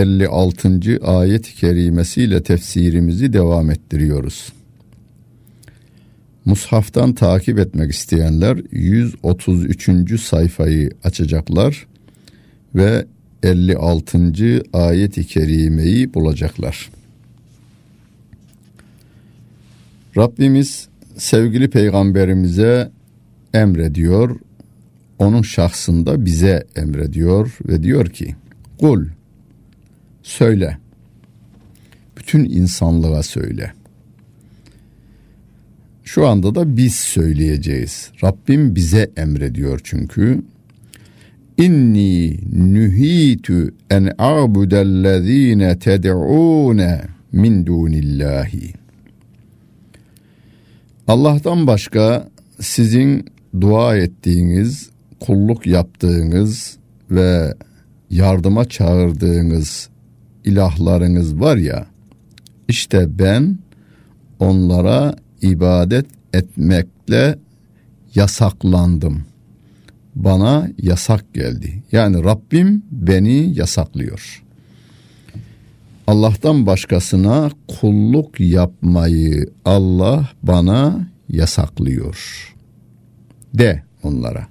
56. ayet-i kerimesiyle tefsirimizi devam ettiriyoruz. Mushaftan takip etmek isteyenler 133. sayfayı açacaklar ve 56. ayet-i kerimeyi bulacaklar. Rabbimiz sevgili peygamberimize emrediyor, onun şahsında bize emrediyor ve diyor ki, Kul, söyle, bütün insanlığa söyle. Şu anda da biz söyleyeceğiz. Rabbim bize emrediyor çünkü. İnni nuhitu en a'budellezine ted'une min dunillahi. Allah'tan başka sizin dua ettiğiniz, kulluk yaptığınız ve yardıma çağırdığınız ilahlarınız var ya, işte ben onlara ibadet etmekle yasaklandım. Bana yasak geldi. Yani Rabbim beni yasaklıyor. Allah'tan başkasına kulluk yapmayı Allah bana yasaklıyor. De onlara.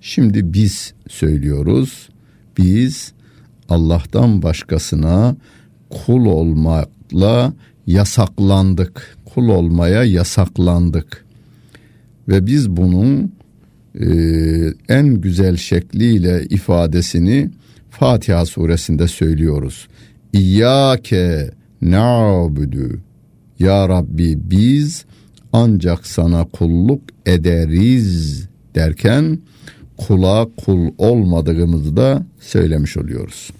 Şimdi biz söylüyoruz. Biz Allah'tan başkasına kul olmakla yasaklandık. Kul olmaya yasaklandık. Ve biz bunun e, en güzel şekliyle ifadesini Fatiha suresinde söylüyoruz. İyyâke na'budu. Ya Rabbi biz ancak sana kulluk ederiz derken kula kul olmadığımızı da söylemiş oluyoruz.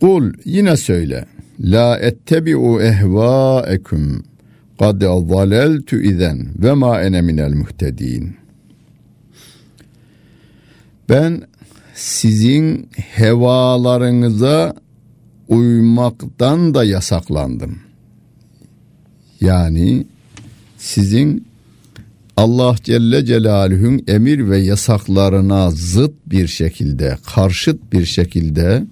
Kul yine söyle. La ettebi'u ehvaekum kad zaleltu izen ve ma ene minel muhtedin. Ben sizin hevalarınıza uymaktan da yasaklandım. Yani sizin Allah Celle Celaluhu'nun emir ve yasaklarına zıt bir şekilde, karşıt bir şekilde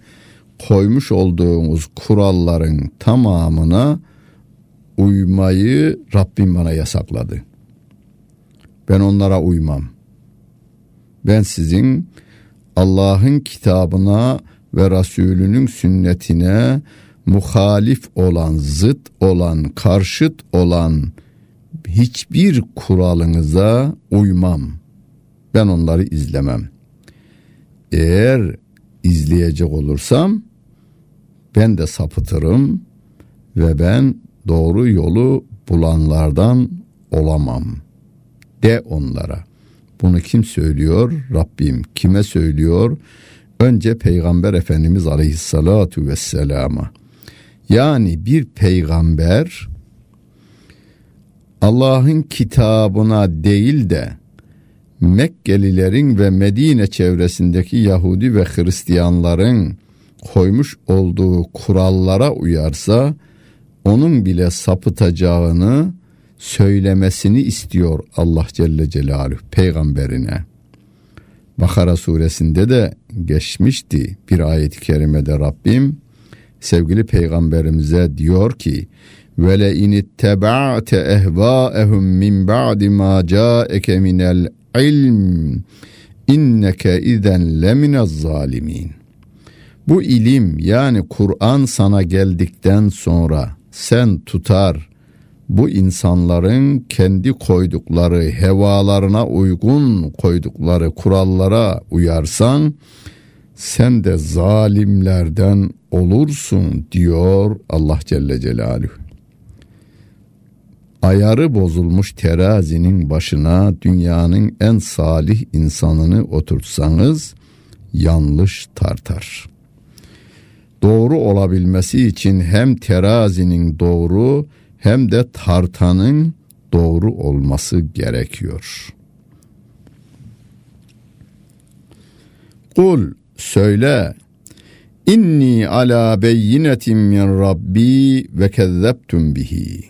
koymuş olduğumuz kuralların tamamına uymayı Rabbim bana yasakladı. Ben onlara uymam. Ben sizin Allah'ın kitabına ve Resulünün sünnetine muhalif olan, zıt olan, karşıt olan hiçbir kuralınıza uymam. Ben onları izlemem. Eğer izleyecek olursam ben de sapıtırım ve ben doğru yolu bulanlardan olamam. De onlara. Bunu kim söylüyor? Rabbim. Kime söylüyor? Önce Peygamber Efendimiz Aleyhissalatu vesselama. Yani bir peygamber Allah'ın kitabına değil de Mekkelilerin ve Medine çevresindeki Yahudi ve Hristiyanların koymuş olduğu kurallara uyarsa onun bile sapıtacağını söylemesini istiyor Allah Celle Celaluhu peygamberine. Bakara suresinde de geçmişti bir ayet-i kerimede Rabbim sevgili peygamberimize diyor ki ve le in ittaba'te ehva'ehum min ba'di ma ca'eke minel ilm inneke izen leminez zalimin. Bu ilim yani Kur'an sana geldikten sonra sen tutar bu insanların kendi koydukları hevalarına uygun koydukları kurallara uyarsan sen de zalimlerden olursun diyor Allah Celle Celaluhu. Ayarı bozulmuş terazinin başına dünyanın en salih insanını oturtsanız yanlış tartar. Doğru olabilmesi için hem terazinin doğru hem de tartanın doğru olması gerekiyor. Kul söyle inni ala beyinetin min rabbi ve kezzeptum bihi.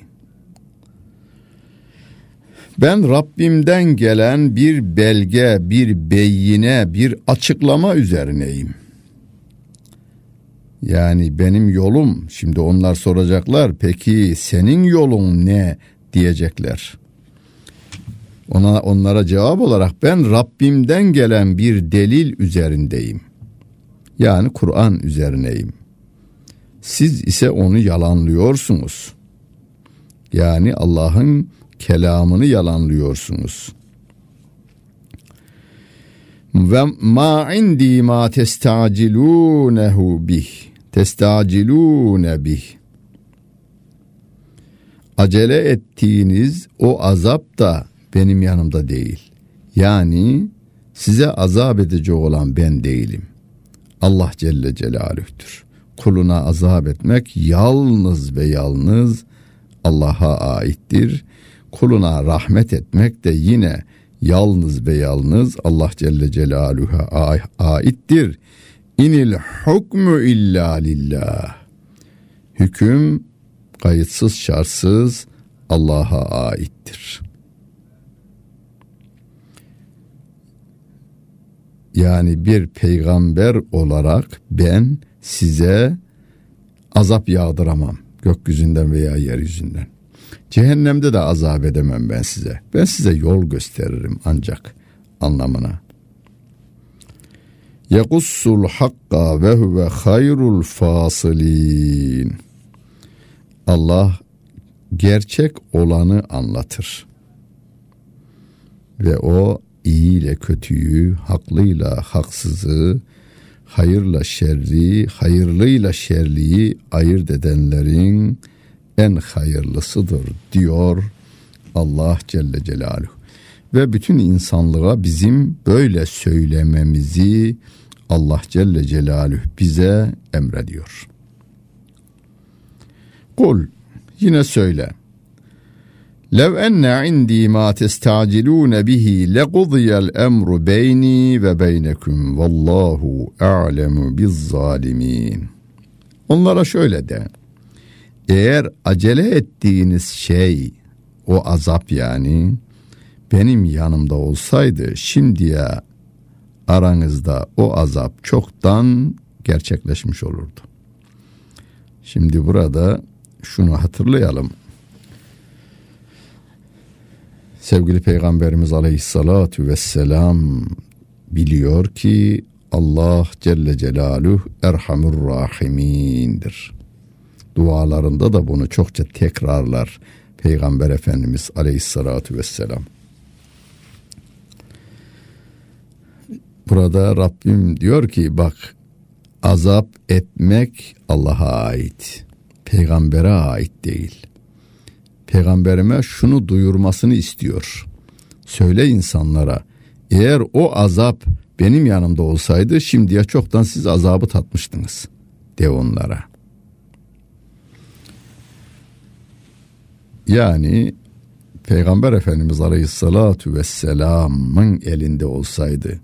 Ben Rabbimden gelen bir belge, bir beyine, bir açıklama üzerineyim. Yani benim yolum, şimdi onlar soracaklar, peki senin yolun ne diyecekler. Ona onlara cevap olarak ben Rabbimden gelen bir delil üzerindeyim. Yani Kur'an üzerineyim. Siz ise onu yalanlıyorsunuz. Yani Allah'ın kelamını yalanlıyorsunuz. Ve ma indi ma testacilunehu bih. Testacilune bih. Acele ettiğiniz o azap da benim yanımda değil. Yani size azap edici olan ben değilim. Allah Celle Celaluh'tür. Kuluna azap etmek yalnız ve yalnız Allah'a aittir. Kuluna rahmet etmek de yine yalnız ve yalnız Allah Celle Celaluhu'ya aittir. İnil hukmu illa lillah. Hüküm kayıtsız şartsız Allah'a aittir. Yani bir peygamber olarak ben size azap yağdıramam gökyüzünden veya yeryüzünden. Cehennemde de azap edemem ben size. Ben size yol gösteririm ancak anlamına. Yakussul hakka ve huve hayrul fasilin. Allah gerçek olanı anlatır. Ve o iyi ile kötüyü, haklıyla haksızı, hayırla şerri, hayırlıyla şerliyi ayırt edenlerin en hayırlısıdır diyor Allah Celle Celaluhu. Ve bütün insanlığa bizim böyle söylememizi Allah Celle Celaluhu bize emrediyor. Kul yine söyle. Lev enne indi ma testacilun bihi lequdiyel emru beyni ve beynekum vallahu a'lemu biz zalimin. Onlara şöyle de. Eğer acele ettiğiniz şey o azap yani benim yanımda olsaydı şimdiye aranızda o azap çoktan gerçekleşmiş olurdu. Şimdi burada şunu hatırlayalım. Sevgili Peygamberimiz Aleyhisselatü Vesselam biliyor ki Allah Celle Celaluhu Erhamur Rahimindir. Dualarında da bunu çokça tekrarlar Peygamber Efendimiz Aleyhisselatü Vesselam. Burada Rabbim diyor ki bak azap etmek Allah'a ait. Peygambere ait değil peygamberime şunu duyurmasını istiyor. Söyle insanlara eğer o azap benim yanımda olsaydı şimdiye çoktan siz azabı tatmıştınız de onlara. Yani Peygamber Efendimiz Aleyhisselatü Vesselam'ın elinde olsaydı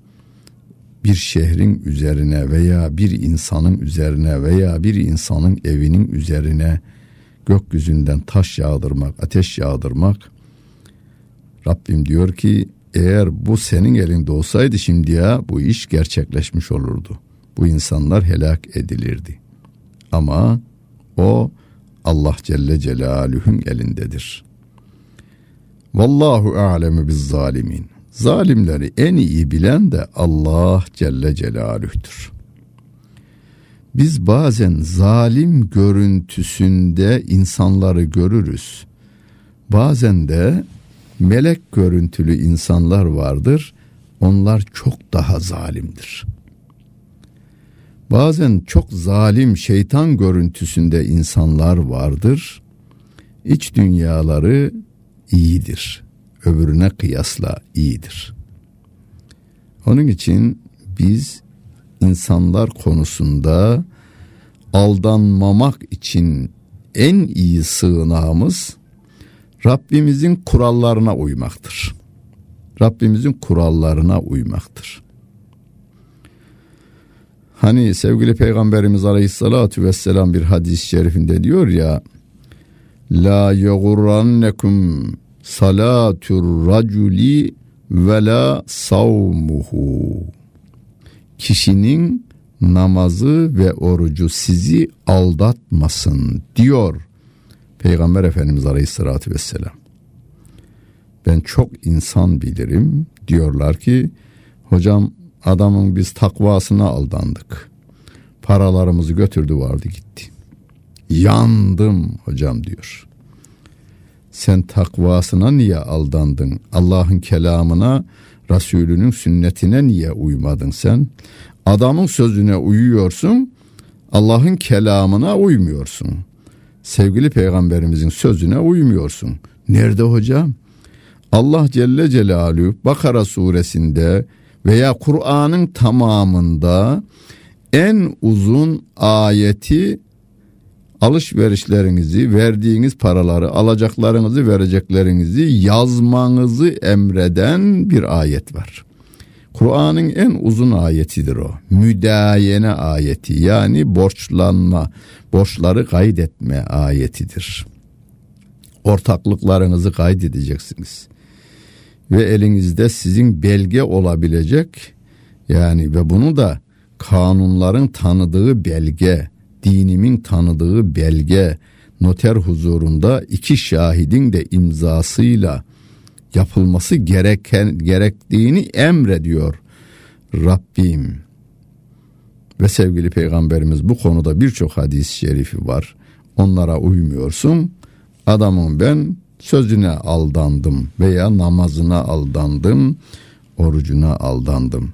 bir şehrin üzerine veya bir insanın üzerine veya bir insanın evinin üzerine gökyüzünden taş yağdırmak, ateş yağdırmak. Rabbim diyor ki eğer bu senin elinde olsaydı şimdiye bu iş gerçekleşmiş olurdu. Bu insanlar helak edilirdi. Ama o Allah Celle Celaluhu'nun elindedir. Vallahu alemu biz zalimin. Zalimleri en iyi bilen de Allah Celle Celaluh'tür biz bazen zalim görüntüsünde insanları görürüz. Bazen de melek görüntülü insanlar vardır. Onlar çok daha zalimdir. Bazen çok zalim şeytan görüntüsünde insanlar vardır. İç dünyaları iyidir. Öbürüne kıyasla iyidir. Onun için biz insanlar konusunda aldanmamak için en iyi sığınağımız Rabbimizin kurallarına uymaktır. Rabbimizin kurallarına uymaktır. Hani sevgili Peygamberimiz Aleyhisselatü Vesselam bir hadis-i şerifinde diyor ya La yegurrannekum salatur raculi ve la savmuhu Kişinin namazı ve orucu sizi aldatmasın diyor Peygamber Efendimiz Aleyhisselatü Vesselam. Ben çok insan bilirim diyorlar ki hocam adamın biz takvasına aldandık. Paralarımızı götürdü vardı gitti. Yandım hocam diyor. Sen takvasına niye aldandın? Allah'ın kelamına, Resulünün sünnetine niye uymadın sen? Adamın sözüne uyuyorsun, Allah'ın kelamına uymuyorsun. Sevgili peygamberimizin sözüne uymuyorsun. Nerede hocam? Allah Celle Celaluhu Bakara suresinde veya Kur'an'ın tamamında en uzun ayeti alışverişlerinizi, verdiğiniz paraları, alacaklarınızı, vereceklerinizi yazmanızı emreden bir ayet var. Kur'an'ın en uzun ayetidir o. Müdayene ayeti yani borçlanma, borçları kaydetme ayetidir. Ortaklıklarınızı kaydedeceksiniz. Ve elinizde sizin belge olabilecek yani ve bunu da kanunların tanıdığı belge, dinimin tanıdığı belge, noter huzurunda iki şahidin de imzasıyla yapılması gereken gerektiğini emrediyor Rabbim. Ve sevgili peygamberimiz bu konuda birçok hadis-i şerifi var. Onlara uymuyorsun. Adamın ben sözüne aldandım veya namazına aldandım, orucuna aldandım.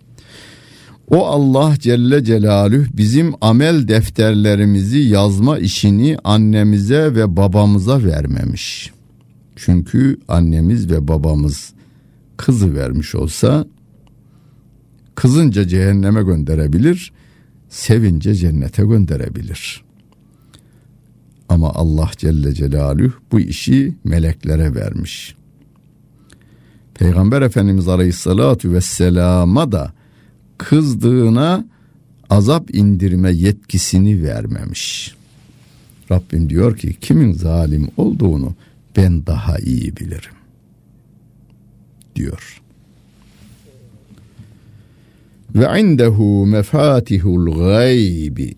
O Allah Celle Celaluhu bizim amel defterlerimizi yazma işini annemize ve babamıza vermemiş. Çünkü annemiz ve babamız kızı vermiş olsa kızınca cehenneme gönderebilir, sevince cennete gönderebilir. Ama Allah Celle Celaluhu bu işi meleklere vermiş. Peygamber Efendimiz Aleyhisselatü Vesselam'a da kızdığına azap indirme yetkisini vermemiş. Rabbim diyor ki kimin zalim olduğunu ben daha iyi bilirim diyor. Ve indehu mefatihul gaybi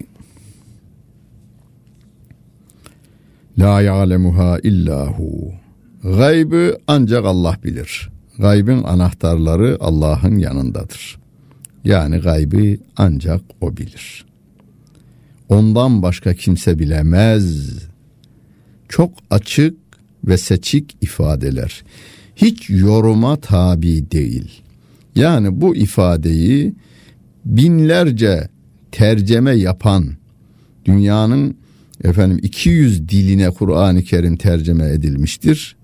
La ya'lemuha illahu. Gaybı ancak Allah bilir. Gaybın anahtarları Allah'ın yanındadır. Yani gaybı ancak o bilir. Ondan başka kimse bilemez. Çok açık ve seçik ifadeler. Hiç yoruma tabi değil. Yani bu ifadeyi binlerce terceme yapan dünyanın efendim 200 diline Kur'an-ı Kerim tercüme edilmiştir.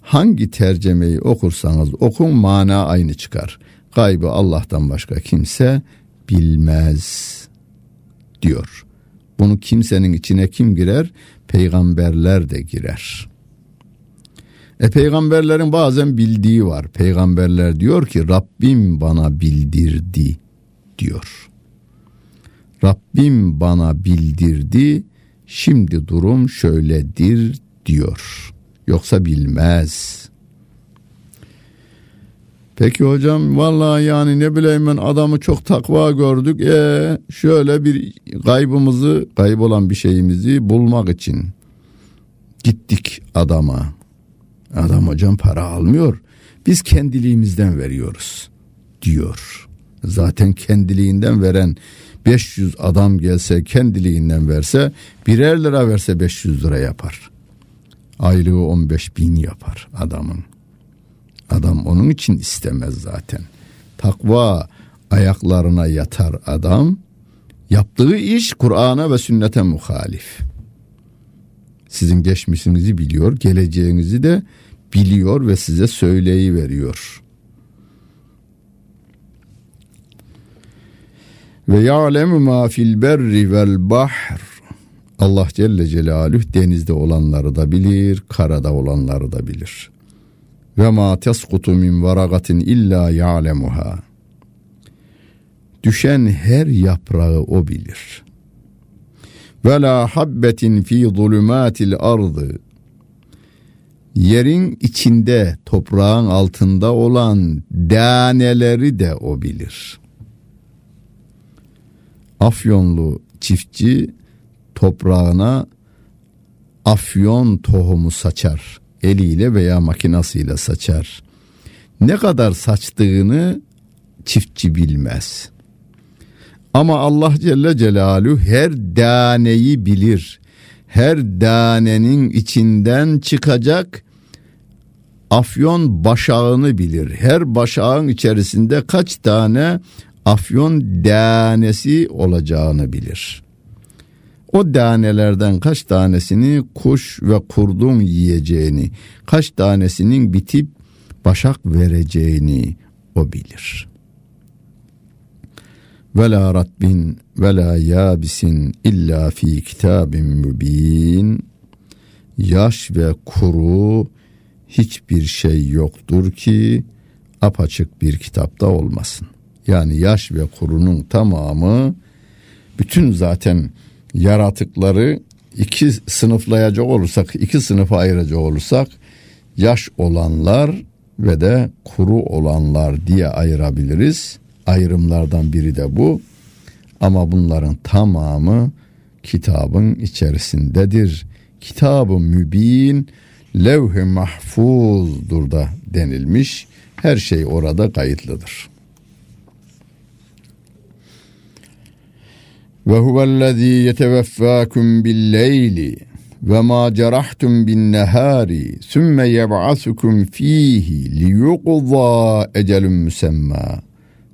Hangi tercemeyi okursanız okun mana aynı çıkar. Gaybı Allah'tan başka kimse bilmez diyor. Bunu kimsenin içine kim girer? Peygamberler de girer. E peygamberlerin bazen bildiği var. Peygamberler diyor ki Rabbim bana bildirdi diyor. Rabbim bana bildirdi Şimdi durum şöyledir diyor. Yoksa bilmez. Peki hocam vallahi yani ne bileyim ben adamı çok takva gördük. E şöyle bir kaybımızı, kaybolan bir şeyimizi bulmak için gittik adama. Adam hocam para almıyor. Biz kendiliğimizden veriyoruz diyor. Zaten kendiliğinden veren 500 adam gelse kendiliğinden verse birer lira verse 500 lira yapar. Aylığı 15 bin yapar adamın. Adam onun için istemez zaten. Takva ayaklarına yatar adam. Yaptığı iş Kur'an'a ve sünnete muhalif. Sizin geçmişinizi biliyor, geleceğinizi de biliyor ve size söyleyi veriyor. Ve ya'lemu ma fil berri vel bahr Allah Celle Celaluhu denizde olanları da bilir, karada olanları da bilir. Ve ma teskutu min varagatin illa ya'lemuha. Düşen her yaprağı o bilir. Ve la habbetin fi zulumatil ardı. Yerin içinde, toprağın altında olan daneleri de o bilir. Afyonlu çiftçi toprağına afyon tohumu saçar. Eliyle veya makinasıyla saçar. Ne kadar saçtığını çiftçi bilmez. Ama Allah Celle Celaluhu her daneyi bilir. Her danenin içinden çıkacak afyon başağını bilir. Her başağın içerisinde kaç tane afyon danesi olacağını bilir. O danelerden kaç tanesini kuş ve kurdun yiyeceğini, kaç tanesinin bitip başak vereceğini o bilir. Ve la ratbin ve la yabisin illa fi kitabin mübin. Yaş ve kuru hiçbir şey yoktur ki apaçık bir kitapta olmasın. Yani yaş ve kurunun tamamı bütün zaten yaratıkları iki sınıflayacak olursak, iki sınıfa ayıracak olursak yaş olanlar ve de kuru olanlar diye ayırabiliriz. Ayrımlardan biri de bu. Ama bunların tamamı kitabın içerisindedir. Kitabı mübin, levh-i mahfuzdur da denilmiş. Her şey orada kayıtlıdır. Ve huvellezî yeteveffâkum billeyli ve ma cerahtum bin sümme yeb'asukum fihi liyuqza ecelun musemma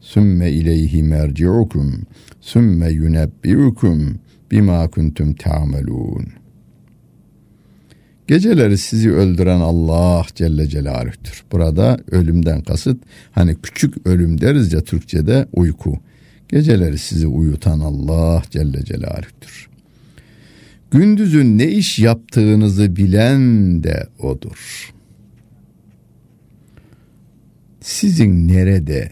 sümme ileyhi merci'ukum sümme yunebbi'ukum bima kuntum ta'melun Geceleri sizi öldüren Allah Celle Celaluh'tür. Burada ölümden kasıt hani küçük ölüm deriz ya Türkçe'de uyku. Geceleri sizi uyutan Allah Celle Celaluh'tür. Gündüzün ne iş yaptığınızı bilen de odur. Sizin nerede,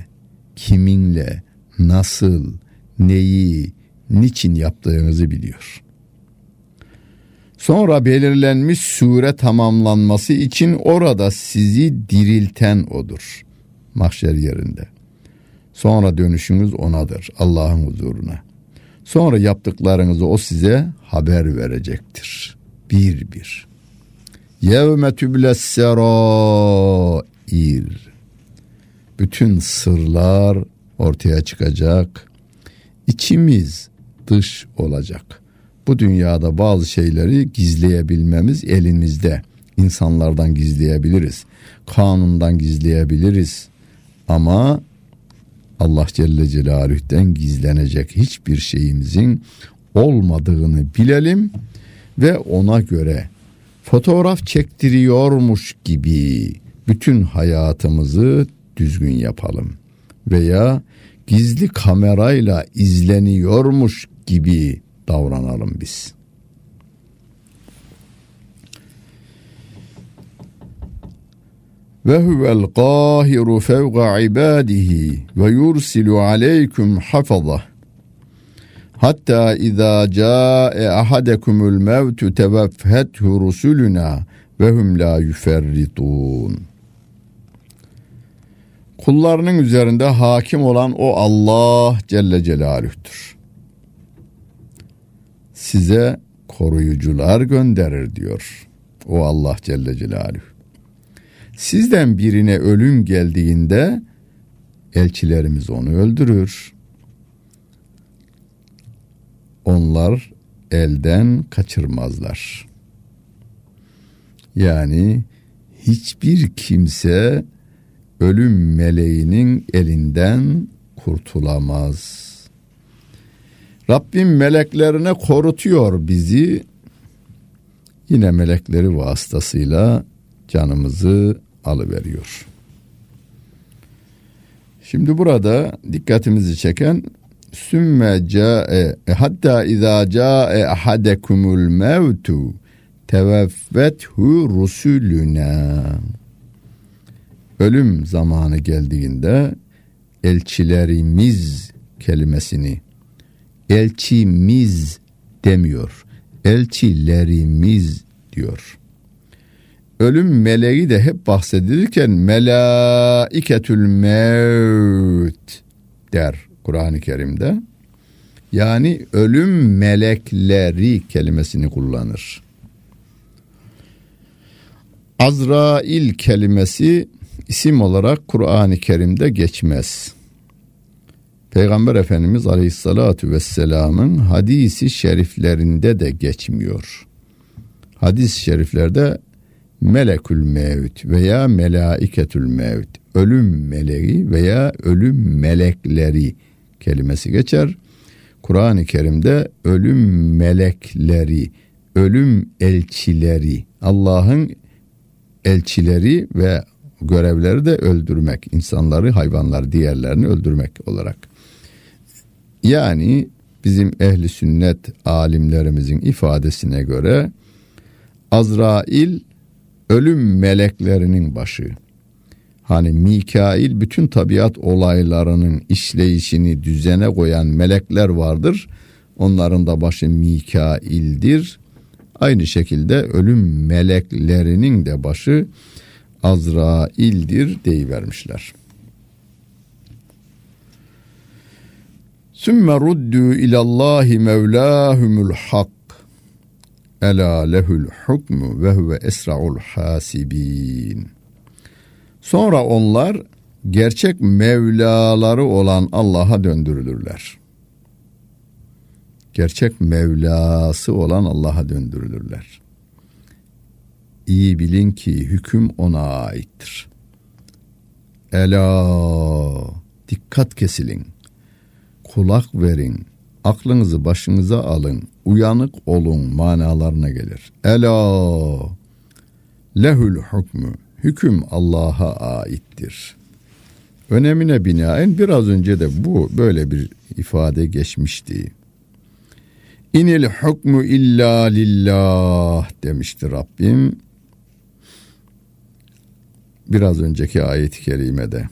kiminle, nasıl, neyi, niçin yaptığınızı biliyor. Sonra belirlenmiş sure tamamlanması için orada sizi dirilten odur. Mahşer yerinde. Sonra dönüşünüz onadır Allah'ın huzuruna. Sonra yaptıklarınızı o size haber verecektir. Bir bir. Yevme tübles. Bütün sırlar ortaya çıkacak. İçimiz dış olacak. Bu dünyada bazı şeyleri gizleyebilmemiz elimizde. İnsanlardan gizleyebiliriz. Kanundan gizleyebiliriz. Ama Allah Celle Celaluh'ten gizlenecek hiçbir şeyimizin olmadığını bilelim ve ona göre fotoğraf çektiriyormuş gibi bütün hayatımızı düzgün yapalım veya gizli kamerayla izleniyormuş gibi davranalım biz. Ve huvel qahiru fevqa ibadihi ve yursilu aleykum hafaza hatta izâ câe ahadekumul mevtu teveffethu rusuluna ve hum la yuferritun kullarının üzerinde hakim olan o Allah Celle Celaluh'tür. Size koruyucular gönderir diyor o Allah Celle Celaluhu. Sizden birine ölüm geldiğinde elçilerimiz onu öldürür. Onlar elden kaçırmazlar. Yani hiçbir kimse ölüm meleğinin elinden kurtulamaz. Rabbim meleklerine korutuyor bizi. Yine melekleri vasıtasıyla canımızı alıveriyor. Şimdi burada dikkatimizi çeken sümme ca'e e, hatta izâ ca'e ahadekumul mevtu teveffethu rusuluna ölüm zamanı geldiğinde elçilerimiz kelimesini elçimiz demiyor. Elçilerimiz diyor. Ölüm meleği de hep bahsedilirken melaiketül mevt der Kur'an-ı Kerim'de. Yani ölüm melekleri kelimesini kullanır. Azrail kelimesi isim olarak Kur'an-ı Kerim'de geçmez. Peygamber Efendimiz Aleyhisselatü Vesselam'ın hadisi şeriflerinde de geçmiyor. Hadis-i şeriflerde melekül mevt veya melaiketül mevt, ölüm meleği veya ölüm melekleri kelimesi geçer. Kur'an-ı Kerim'de ölüm melekleri, ölüm elçileri, Allah'ın elçileri ve görevleri de öldürmek, insanları, hayvanları, diğerlerini öldürmek olarak. Yani bizim ehli sünnet alimlerimizin ifadesine göre Azrail ölüm meleklerinin başı. Hani Mikail bütün tabiat olaylarının işleyişini düzene koyan melekler vardır. Onların da başı Mikail'dir. Aynı şekilde ölüm meleklerinin de başı Azrail'dir deyivermişler. Sümme ruddu ilallahi mevlahumul hak. Ela lehul hukmu ve huve esra'ul hasibin. Sonra onlar gerçek Mevlaları olan Allah'a döndürülürler. Gerçek Mevlası olan Allah'a döndürülürler. İyi bilin ki hüküm ona aittir. Ela dikkat kesilin. Kulak verin. Aklınızı başınıza alın. Uyanık olun manalarına gelir. Ela lehül hükmü hüküm Allah'a aittir. Önemine binaen biraz önce de bu böyle bir ifade geçmişti. İnil hukmu illa lillah demişti Rabbim. Biraz önceki ayet-i kerimede.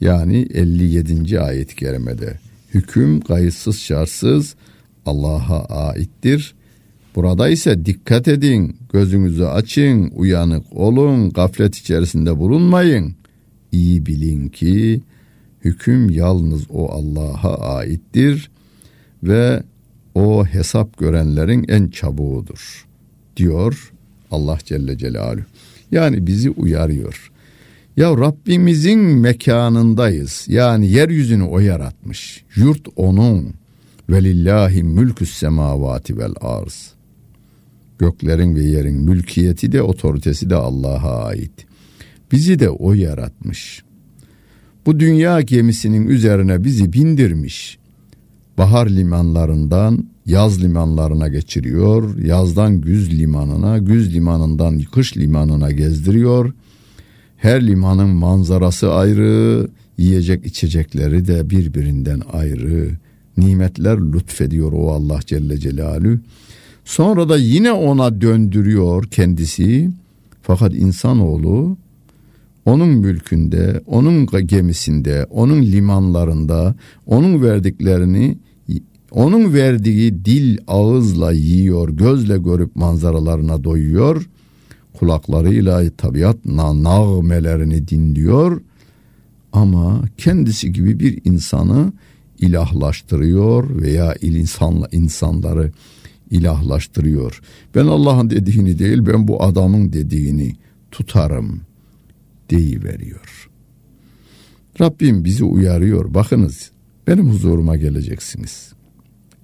Yani 57. ayet-i kerimede. Hüküm kayıtsız şartsız Allah'a aittir. Burada ise dikkat edin, gözünüzü açın, uyanık olun, gaflet içerisinde bulunmayın. İyi bilin ki hüküm yalnız o Allah'a aittir ve o hesap görenlerin en çabuğudur diyor Allah Celle Celaluhu. Yani bizi uyarıyor. Ya Rabbimizin mekanındayız. Yani yeryüzünü o yaratmış. Yurt onun. Velillahi mülküs semavati vel arz. Göklerin ve yerin mülkiyeti de otoritesi de Allah'a ait. Bizi de o yaratmış. Bu dünya gemisinin üzerine bizi bindirmiş. Bahar limanlarından yaz limanlarına geçiriyor. Yazdan güz limanına, güz limanından kış limanına gezdiriyor. Her limanın manzarası ayrı, yiyecek içecekleri de birbirinden ayrı. Nimetler lütfediyor o Allah Celle Celaluhu. Sonra da yine ona döndürüyor kendisi. Fakat insanoğlu onun mülkünde, onun gemisinde, onun limanlarında, onun verdiklerini, onun verdiği dil ağızla yiyor, gözle görüp manzaralarına doyuyor, kulaklarıyla tabiat nağmelerini dinliyor ama kendisi gibi bir insanı ilahlaştırıyor veya insanla insanları ilahlaştırıyor. Ben Allah'ın dediğini değil ben bu adamın dediğini tutarım veriyor. Rabbim bizi uyarıyor. Bakınız benim huzuruma geleceksiniz.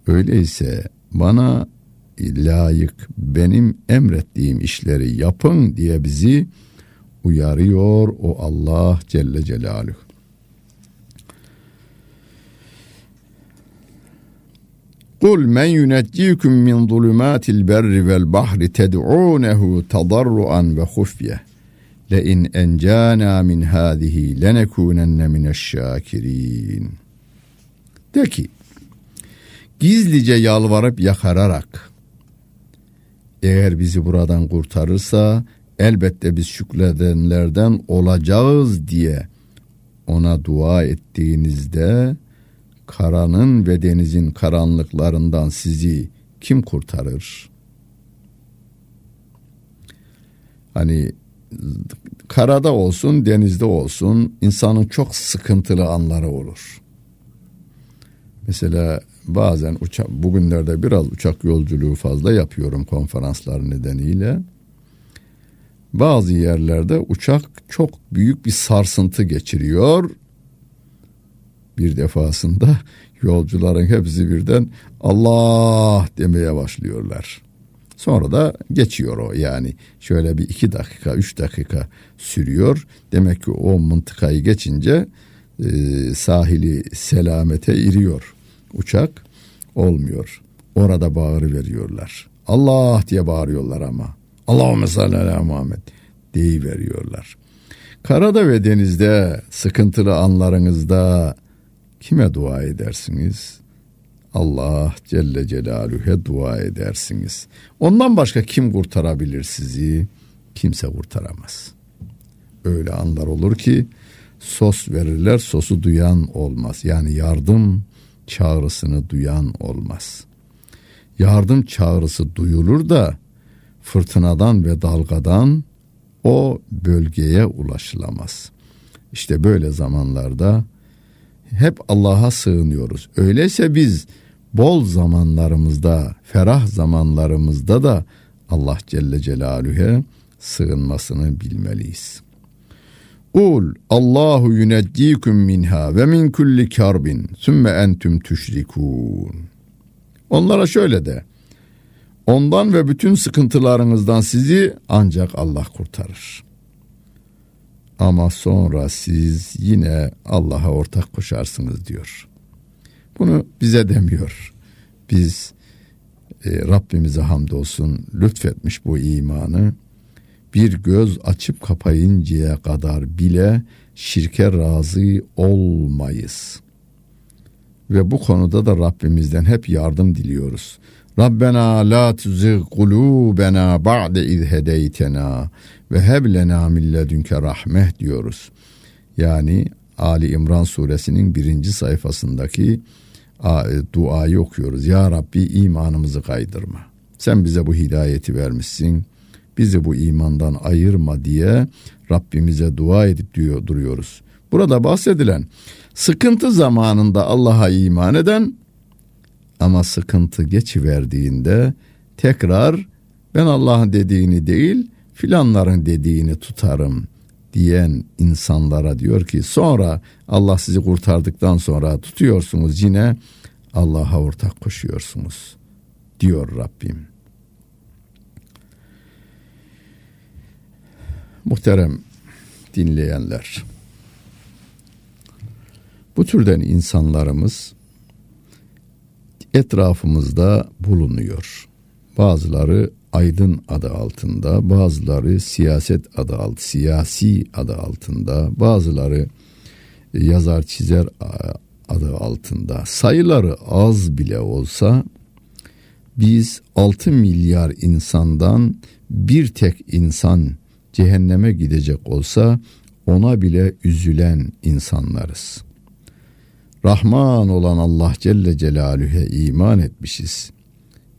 Öyleyse bana layık benim emrettiğim işleri yapın diye bizi uyarıyor o Allah Celle Celaluhu. Kul men yuneccikum min zulumatil berri vel bahri ted'unehu tadarruan ve hufye. Le in encana min hadihi lenekunenne mineşşakirin. De ki gizlice yalvarıp yakararak eğer bizi buradan kurtarırsa elbette biz şükredenlerden olacağız diye ona dua ettiğinizde karanın ve denizin karanlıklarından sizi kim kurtarır? Hani karada olsun, denizde olsun insanın çok sıkıntılı anları olur. Mesela bazen uçak bugünlerde biraz uçak yolculuğu fazla yapıyorum konferanslar nedeniyle. Bazı yerlerde uçak çok büyük bir sarsıntı geçiriyor. Bir defasında yolcuların hepsi birden Allah demeye başlıyorlar. Sonra da geçiyor o yani şöyle bir iki dakika üç dakika sürüyor. Demek ki o mıntıkayı geçince e, sahili selamete iriyor uçak olmuyor. Orada bağırı veriyorlar. Allah diye bağırıyorlar ama. Allahümme salli ala Muhammed deyi veriyorlar. Karada ve denizde sıkıntılı anlarınızda kime dua edersiniz? Allah Celle Celaluhu'ya dua edersiniz. Ondan başka kim kurtarabilir sizi? Kimse kurtaramaz. Öyle anlar olur ki sos verirler, sosu duyan olmaz. Yani yardım çağrısını duyan olmaz. Yardım çağrısı duyulur da fırtınadan ve dalgadan o bölgeye ulaşılamaz. İşte böyle zamanlarda hep Allah'a sığınıyoruz. Öyleyse biz bol zamanlarımızda, ferah zamanlarımızda da Allah Celle Celaluhu'ya sığınmasını bilmeliyiz. Ul Allahu yuneccikum minha ve min kulli karbin sümme entüm tüşrikun. Onlara şöyle de. Ondan ve bütün sıkıntılarınızdan sizi ancak Allah kurtarır. Ama sonra siz yine Allah'a ortak koşarsınız diyor. Bunu bize demiyor. Biz e, Rabbimize hamdolsun lütfetmiş bu imanı bir göz açıp kapayıncaya kadar bile şirke razı olmayız. Ve bu konuda da Rabbimizden hep yardım diliyoruz. Rabbena la tuzigh kulubena ba'de iz hedeytena ve heb lena min ledunke rahmeh diyoruz. Yani Ali İmran suresinin birinci sayfasındaki duayı okuyoruz. Ya Rabbi imanımızı kaydırma. Sen bize bu hidayeti vermişsin bizi bu imandan ayırma diye Rabbimize dua edip duruyoruz. Burada bahsedilen sıkıntı zamanında Allah'a iman eden ama sıkıntı geçiverdiğinde tekrar ben Allah'ın dediğini değil filanların dediğini tutarım diyen insanlara diyor ki sonra Allah sizi kurtardıktan sonra tutuyorsunuz yine Allah'a ortak koşuyorsunuz diyor Rabbim. Muhterem dinleyenler. Bu türden insanlarımız etrafımızda bulunuyor. Bazıları aydın adı altında, bazıları siyaset adı altında, siyasi adı altında, bazıları yazar çizer adı altında. Sayıları az bile olsa biz 6 milyar insandan bir tek insan cehenneme gidecek olsa ona bile üzülen insanlarız. Rahman olan Allah Celle Celaluhu'ya iman etmişiz.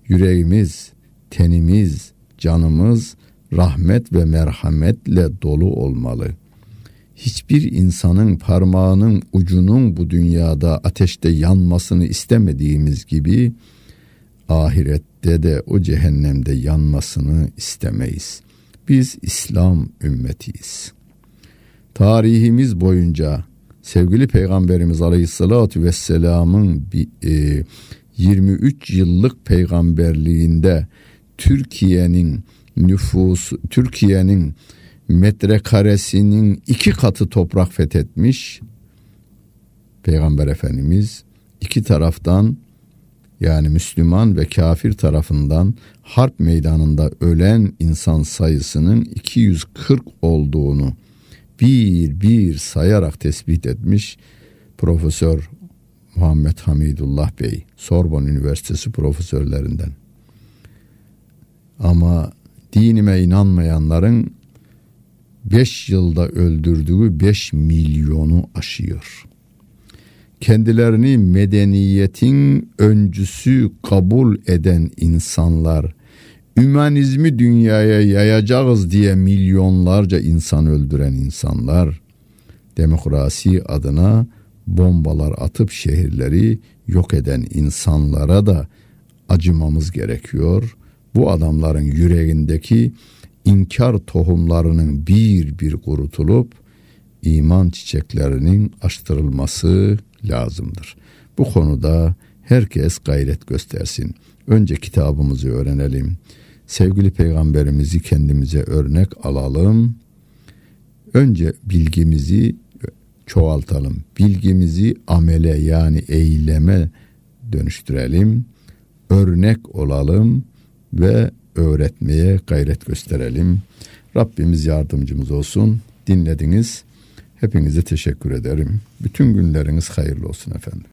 Yüreğimiz, tenimiz, canımız rahmet ve merhametle dolu olmalı. Hiçbir insanın parmağının ucunun bu dünyada ateşte yanmasını istemediğimiz gibi ahirette de o cehennemde yanmasını istemeyiz. Biz İslam ümmetiyiz. Tarihimiz boyunca sevgili Peygamberimiz Aleyhisselatü Vesselam'ın 23 e, yıllık peygamberliğinde Türkiye'nin nüfusu, Türkiye'nin metrekaresinin iki katı toprak fethetmiş. Peygamber Efendimiz iki taraftan yani Müslüman ve kafir tarafından harp meydanında ölen insan sayısının 240 olduğunu bir bir sayarak tespit etmiş Profesör Muhammed Hamidullah Bey, Sorbon Üniversitesi profesörlerinden. Ama dinime inanmayanların 5 yılda öldürdüğü 5 milyonu aşıyor. Kendilerini medeniyetin öncüsü kabul eden insanlar, ümanizmi dünyaya yayacağız diye milyonlarca insan öldüren insanlar, demokrasi adına bombalar atıp şehirleri yok eden insanlara da acımamız gerekiyor. Bu adamların yüreğindeki inkar tohumlarının bir bir kurutulup iman çiçeklerinin açtırılması lazımdır. Bu konuda herkes gayret göstersin. Önce kitabımızı öğrenelim. Sevgili peygamberimizi kendimize örnek alalım. Önce bilgimizi çoğaltalım. Bilgimizi amele yani eyleme dönüştürelim. Örnek olalım ve öğretmeye gayret gösterelim. Rabbimiz yardımcımız olsun. Dinlediniz. Hepinize teşekkür ederim. Bütün günleriniz hayırlı olsun efendim.